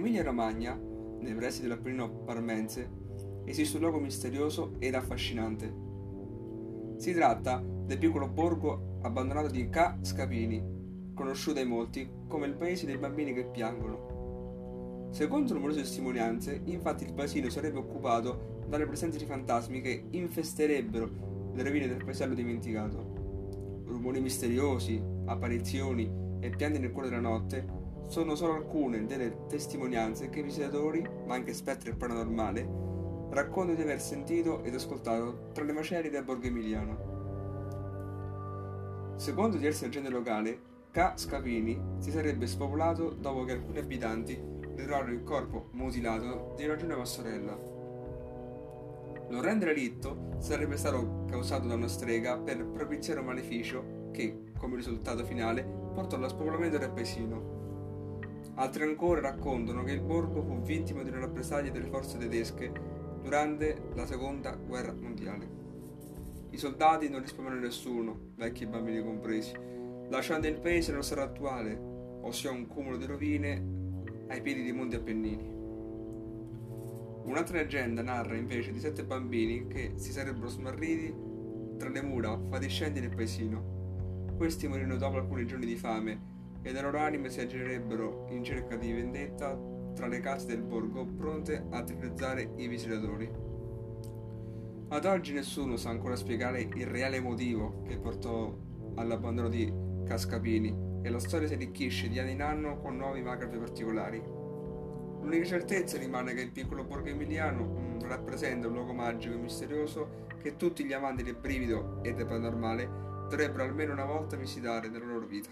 Emilia Romagna, nei pressi dell'Appennino parmense, esiste un luogo misterioso ed affascinante. Si tratta del piccolo borgo abbandonato di Ca Scapini, conosciuto ai molti come il paese dei bambini che piangono. Secondo numerose testimonianze, infatti il paesino sarebbe occupato dalle presenze di fantasmi che infesterebbero le rovine del paesello dimenticato. Rumori misteriosi, apparizioni e pianti nel cuore della notte sono solo alcune delle testimonianze che i visitatori, ma anche spettri paranormale, raccontano di aver sentito ed ascoltato tra le macerie del borgo emiliano. Secondo diverse leggende locali, Ca Scapini si sarebbe spopolato dopo che alcuni abitanti ritrovarono il corpo mutilato di una giovane pastorella. L'orrendo relitto sarebbe stato causato da una strega per propiziare un maleficio che, come risultato finale, portò allo spopolamento del paesino. Altri ancora raccontano che il borgo fu vittima di una rappresaglia delle forze tedesche durante la seconda guerra mondiale. I soldati non risparmiarono nessuno, vecchi e bambini compresi, lasciando il paese nello stato attuale, ossia un cumulo di rovine ai piedi dei monti Appennini. Un'altra leggenda narra invece di sette bambini che si sarebbero smarriti tra le mura fatiscenti del paesino. Questi morirono dopo alcuni giorni di fame e le loro anime si aggirerebbero in cerca di vendetta tra le case del borgo pronte a terrorizzare i visitatori. Ad oggi nessuno sa ancora spiegare il reale motivo che portò all'abbandono di Cascapini e la storia si arricchisce di anno in anno con nuovi macabri particolari. L'unica certezza rimane che il piccolo borgo emiliano mh, rappresenta un luogo magico e misterioso che tutti gli amanti del brivido e del paranormale dovrebbero almeno una volta visitare nella loro vita.